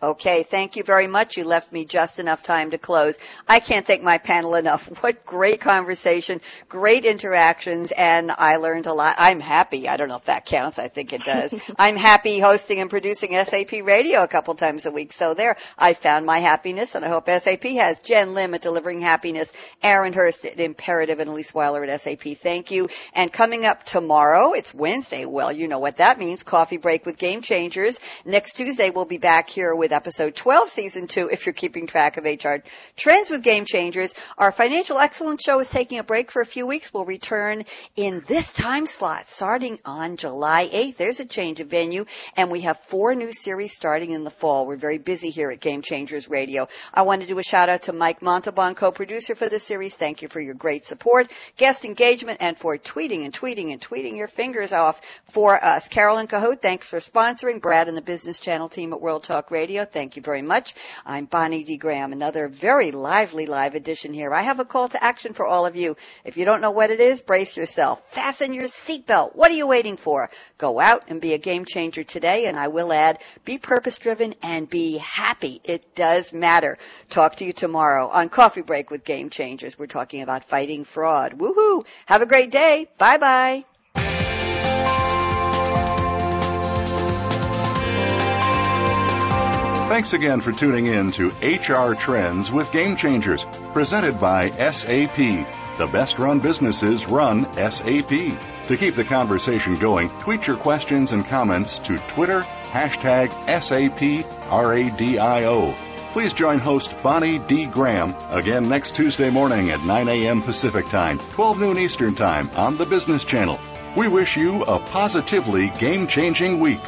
Okay, thank you very much. You left me just enough time to close. I can't thank my panel enough. What great conversation, great interactions, and I learned a lot. I'm happy. I don't know if that counts. I think it does. I'm happy hosting and producing SAP Radio a couple times a week. So there, I found my happiness, and I hope SAP has. Jenn Lim at Delivering Happiness, Aaron Hurst at Imperative, and Alyse Wyler at SAP. Thank you. And coming up tomorrow, it's Wednesday. Well, you know what that means. Coffee break with Game Changers. Next Tuesday, we'll be back here with episode 12, season 2, if you're keeping track of HR trends with game changers. Our financial excellence show is taking a break for a few weeks. We'll return in this time slot starting on July 8th. There's a change of venue and we have four new series starting in the fall. We're very busy here at Game Changers Radio. I want to do a shout out to Mike Montalban, co-producer for the series. Thank you for your great support, guest engagement, and for tweeting and tweeting and tweeting your fingers off for us. Carolyn Cahoot, thanks for sponsoring. Brad and the Business Channel team at World Talk Radio. Radio. Thank you very much. I'm Bonnie D. Graham. Another very lively live edition here. I have a call to action for all of you. If you don't know what it is, brace yourself. Fasten your seatbelt. What are you waiting for? Go out and be a game changer today. And I will add, be purpose driven and be happy. It does matter. Talk to you tomorrow on Coffee Break with Game Changers. We're talking about fighting fraud. Woohoo! Have a great day. Bye bye. Thanks again for tuning in to HR Trends with Game Changers, presented by SAP. The best run businesses run SAP. To keep the conversation going, tweet your questions and comments to Twitter, hashtag SAPRADIO. Please join host Bonnie D. Graham again next Tuesday morning at 9 a.m. Pacific Time, 12 noon Eastern Time on the Business Channel. We wish you a positively game changing week.